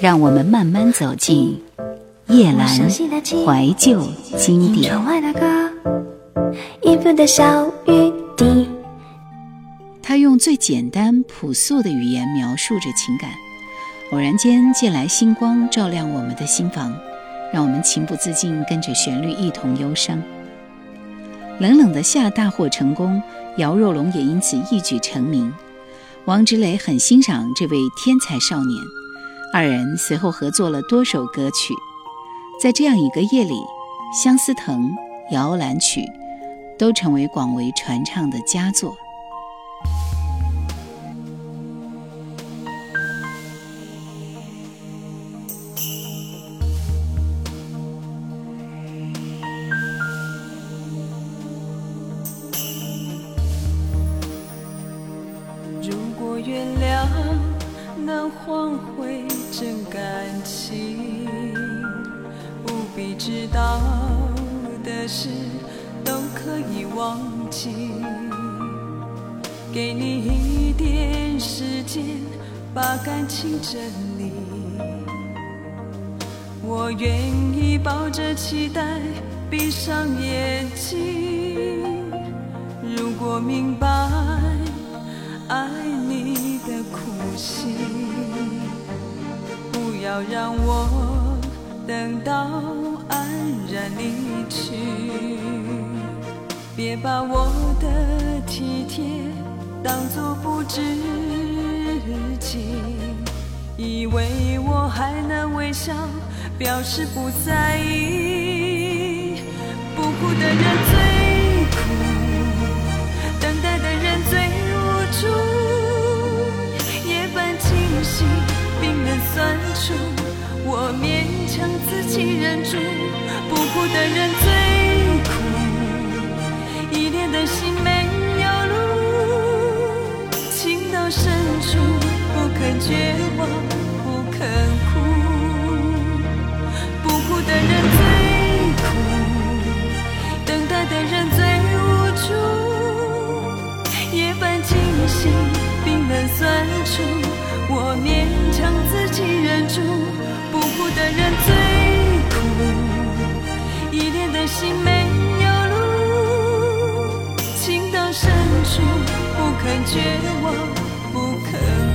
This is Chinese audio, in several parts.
让我们慢慢走进叶阑怀旧经典。他用最简单朴素的语言描述着情感，偶然间借来星光，照亮我们的心房，让我们情不自禁跟着旋律一同忧伤。冷冷的夏大获成功，姚若龙也因此一举成名。王芷蕾很欣赏这位天才少年，二人随后合作了多首歌曲。在这样一个夜里，《相思藤》《摇篮曲》都成为广为传唱的佳作。着你，我愿意抱着期待闭上眼睛。如果明白爱你的苦心。不要让我等到安然离去，别把我的体贴当作不知情，以为我还能微笑表示不在意。不哭的人最苦，等待的人最无助，夜半清醒。冰冷酸楚，我勉强自己忍住。不哭的人最苦，依恋的心没有路。情到深处，不肯绝，不肯哭。不哭的人最苦，等待的人最无助。夜半惊醒，冰冷酸楚。我勉强自己忍住，不哭的人最苦，依恋的心没有路，情到深处不肯绝望，不肯。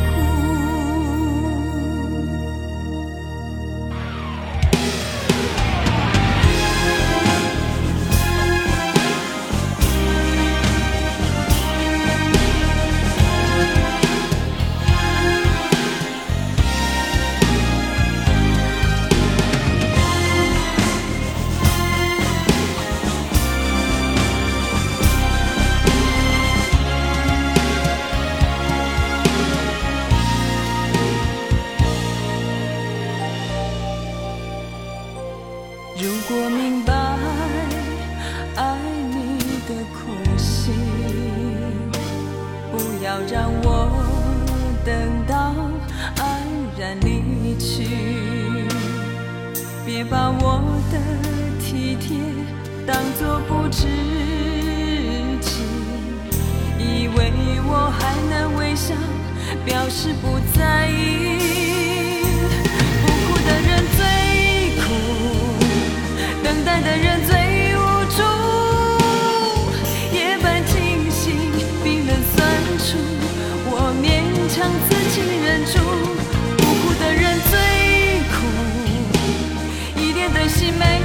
我还能微笑，表示不在意。不哭的人最苦，等待的人最无助。夜半清醒，冰冷酸楚，我勉强自己忍住。不哭的人最苦，一点的心没。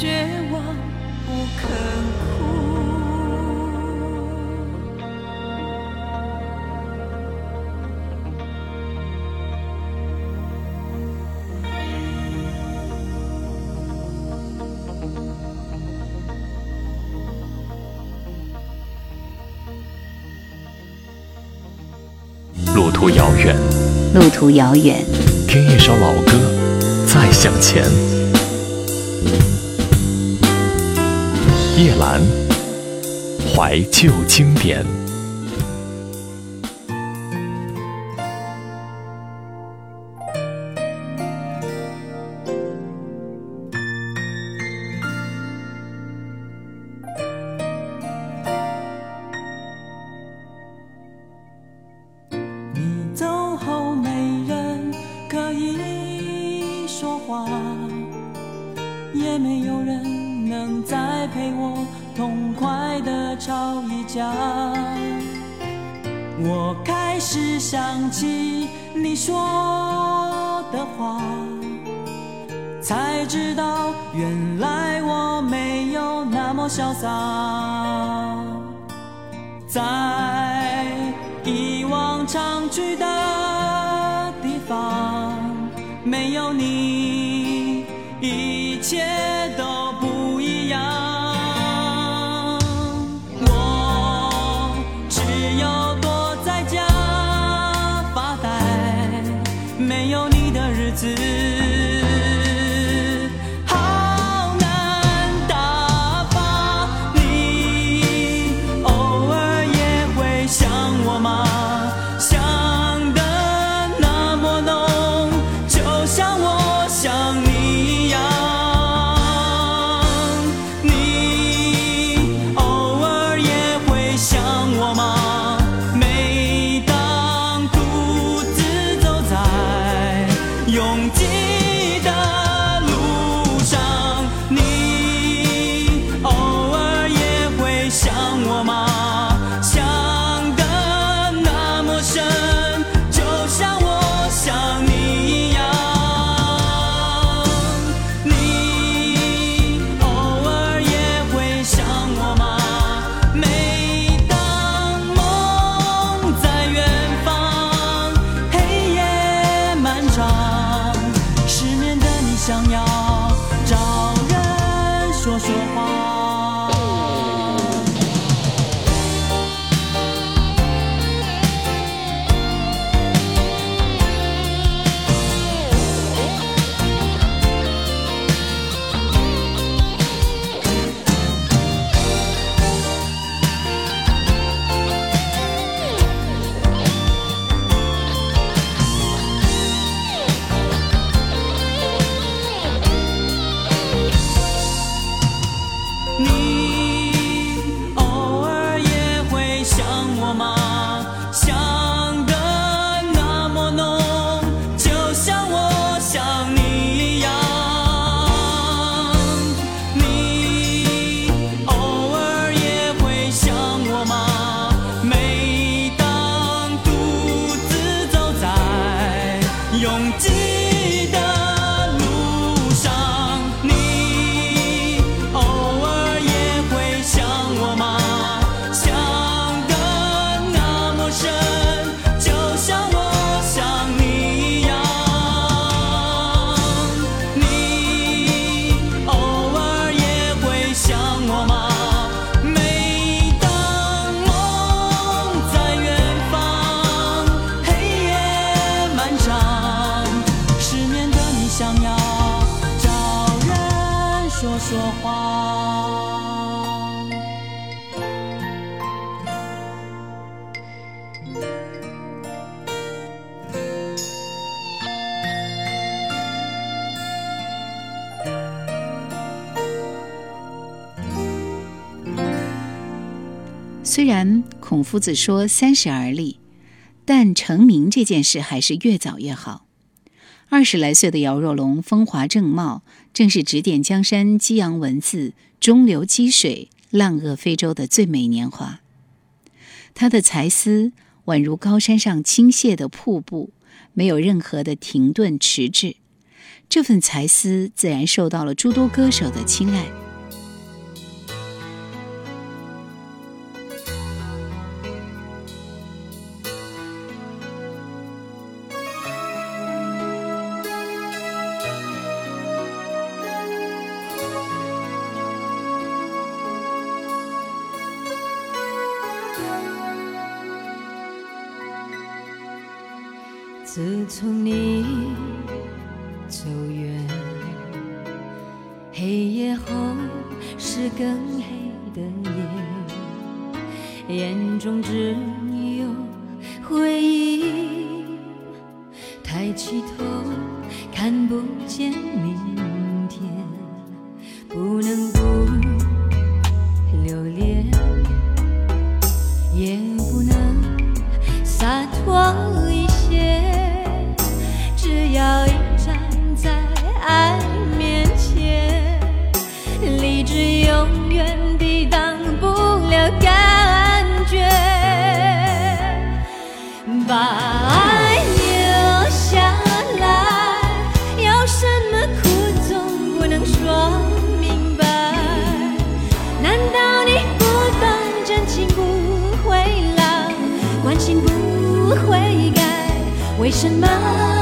绝望不肯哭路途遥远路途遥远。听一首老歌再向前。叶兰，怀旧经典。一家我开始想起你说的话才知道原来我没有那么潇洒在以往常去的地方没有你一切孔夫子说三十而立，但成名这件事还是越早越好。二十来岁的姚若龙风华正茂，正是指点江山、激扬文字、中流击水、浪遏飞舟的最美年华。他的才思宛如高山上倾泻的瀑布，没有任何的停顿迟滞。这份才思自然受到了诸多歌手的青睐。自从你走远，黑夜后是更黑的夜，眼中只有回忆。抬起头，看不见你把爱留下来，有什么苦总不能说明白？难道你不懂真情不会老，关心不会改？为什么？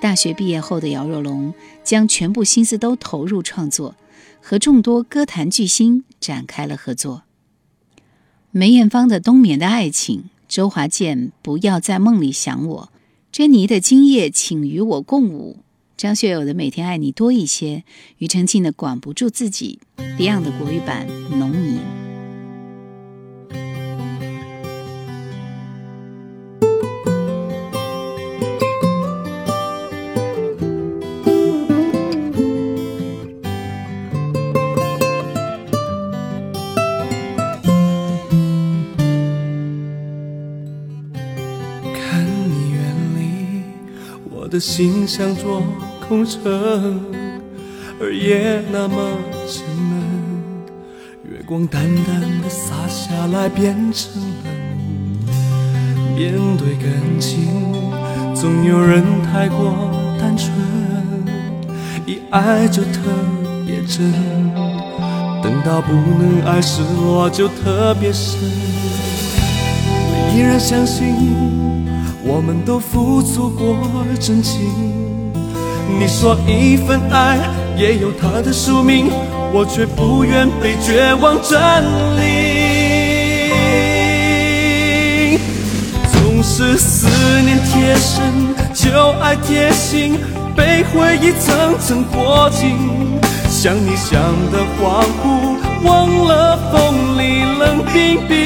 大学毕业后的姚若龙将全部心思都投入创作，和众多歌坛巨星展开了合作。梅艳芳的《冬眠的爱情》，周华健《不要在梦里想我》，珍妮的《今夜请与我共舞》，张学友的《每天爱你多一些》，庾澄庆的《管不住自己》，Beyond 的国语版《农民》。的心像座空城，而夜那么沉闷。月光淡淡的洒下来，变成冷。面对感情，总有人太过单纯，一爱就特别真，等到不能爱，失落就特别深。我依然相信，我们都付出过真情。你说一份爱也有它的宿命，我却不愿被绝望占领。总是思念贴身，旧爱贴心，被回忆层层裹紧。想你想的恍惚，忘了风里冷冰冰。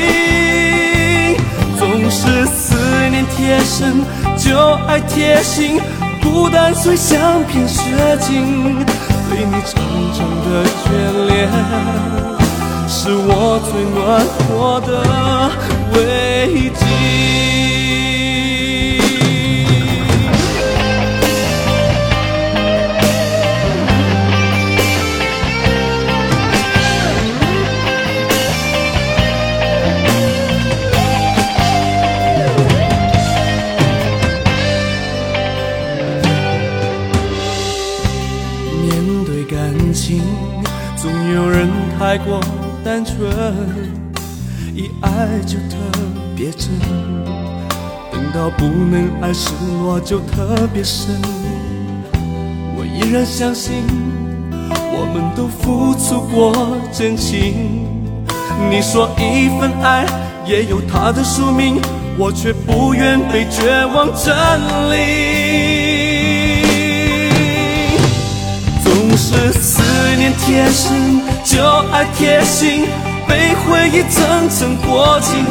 是思念贴身，旧爱贴心，孤单随相片雪景，对你长长的眷恋，是我最暖和的慰藉。不能爱，失落就特别深。我依然相信，我们都付出过真情。你说一份爱也有它的宿命，我却不愿被绝望占领。总是思念贴身，就爱贴心，被回忆层层裹紧。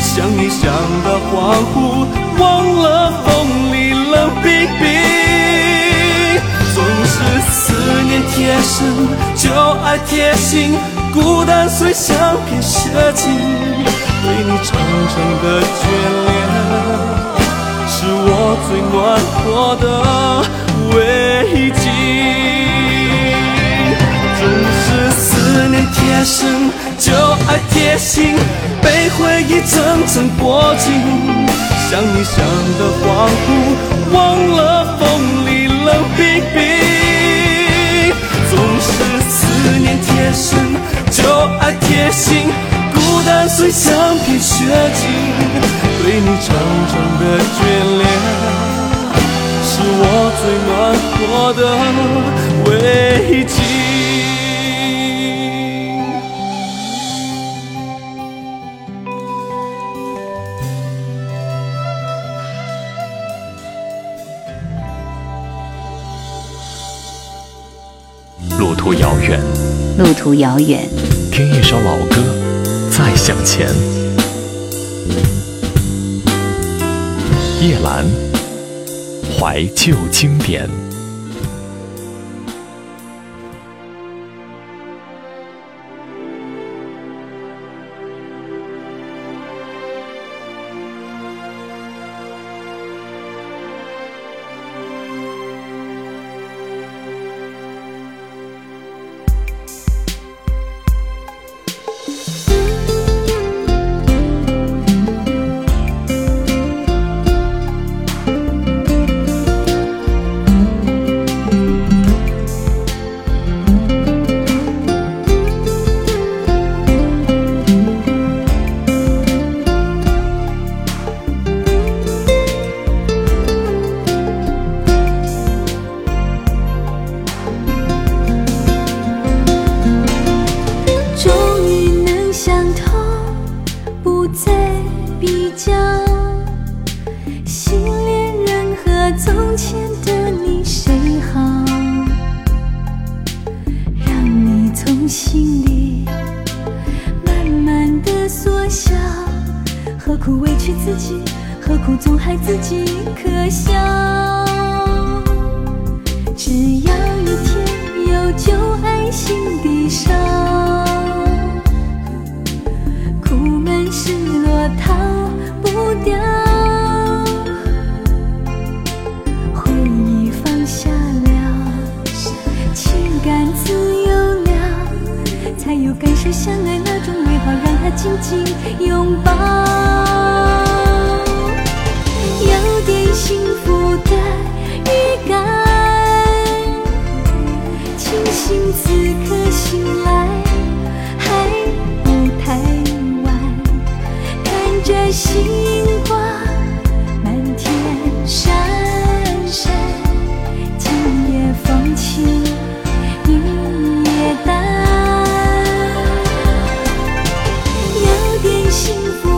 想你想的恍惚，忘了风里冷冰冰。总是思念贴身，旧爱贴心，孤单虽像片雪景，对你长长的眷恋，是我最暖和的慰藉。总是思念贴身，旧爱贴心，被回忆层层裹紧。想你想的恍惚，忘了风里冷冰冰。总是思念贴身，旧爱贴心，孤单虽像片雪景，对你长长的眷恋，是我最暖和的慰藉。远，路途遥远，听一首老歌，再向前。叶兰，怀旧经典。让幸福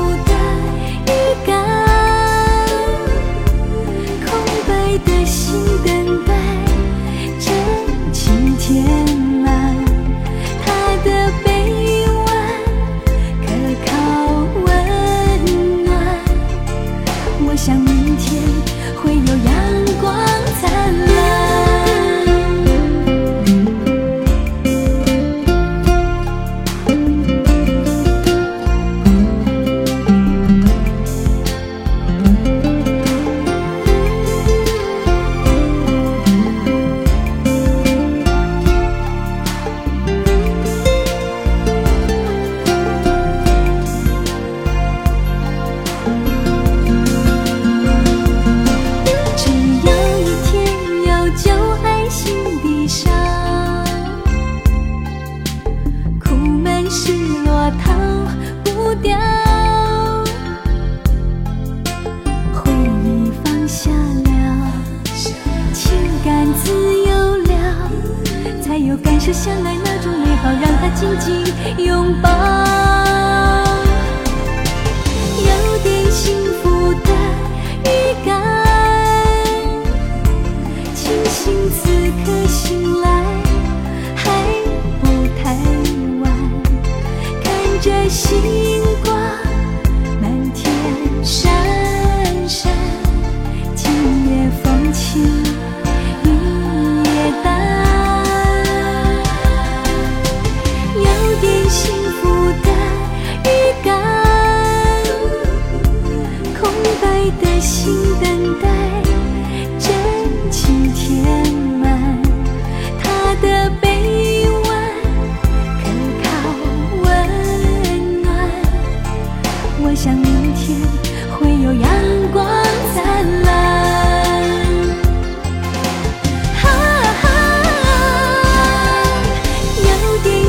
这心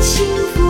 幸福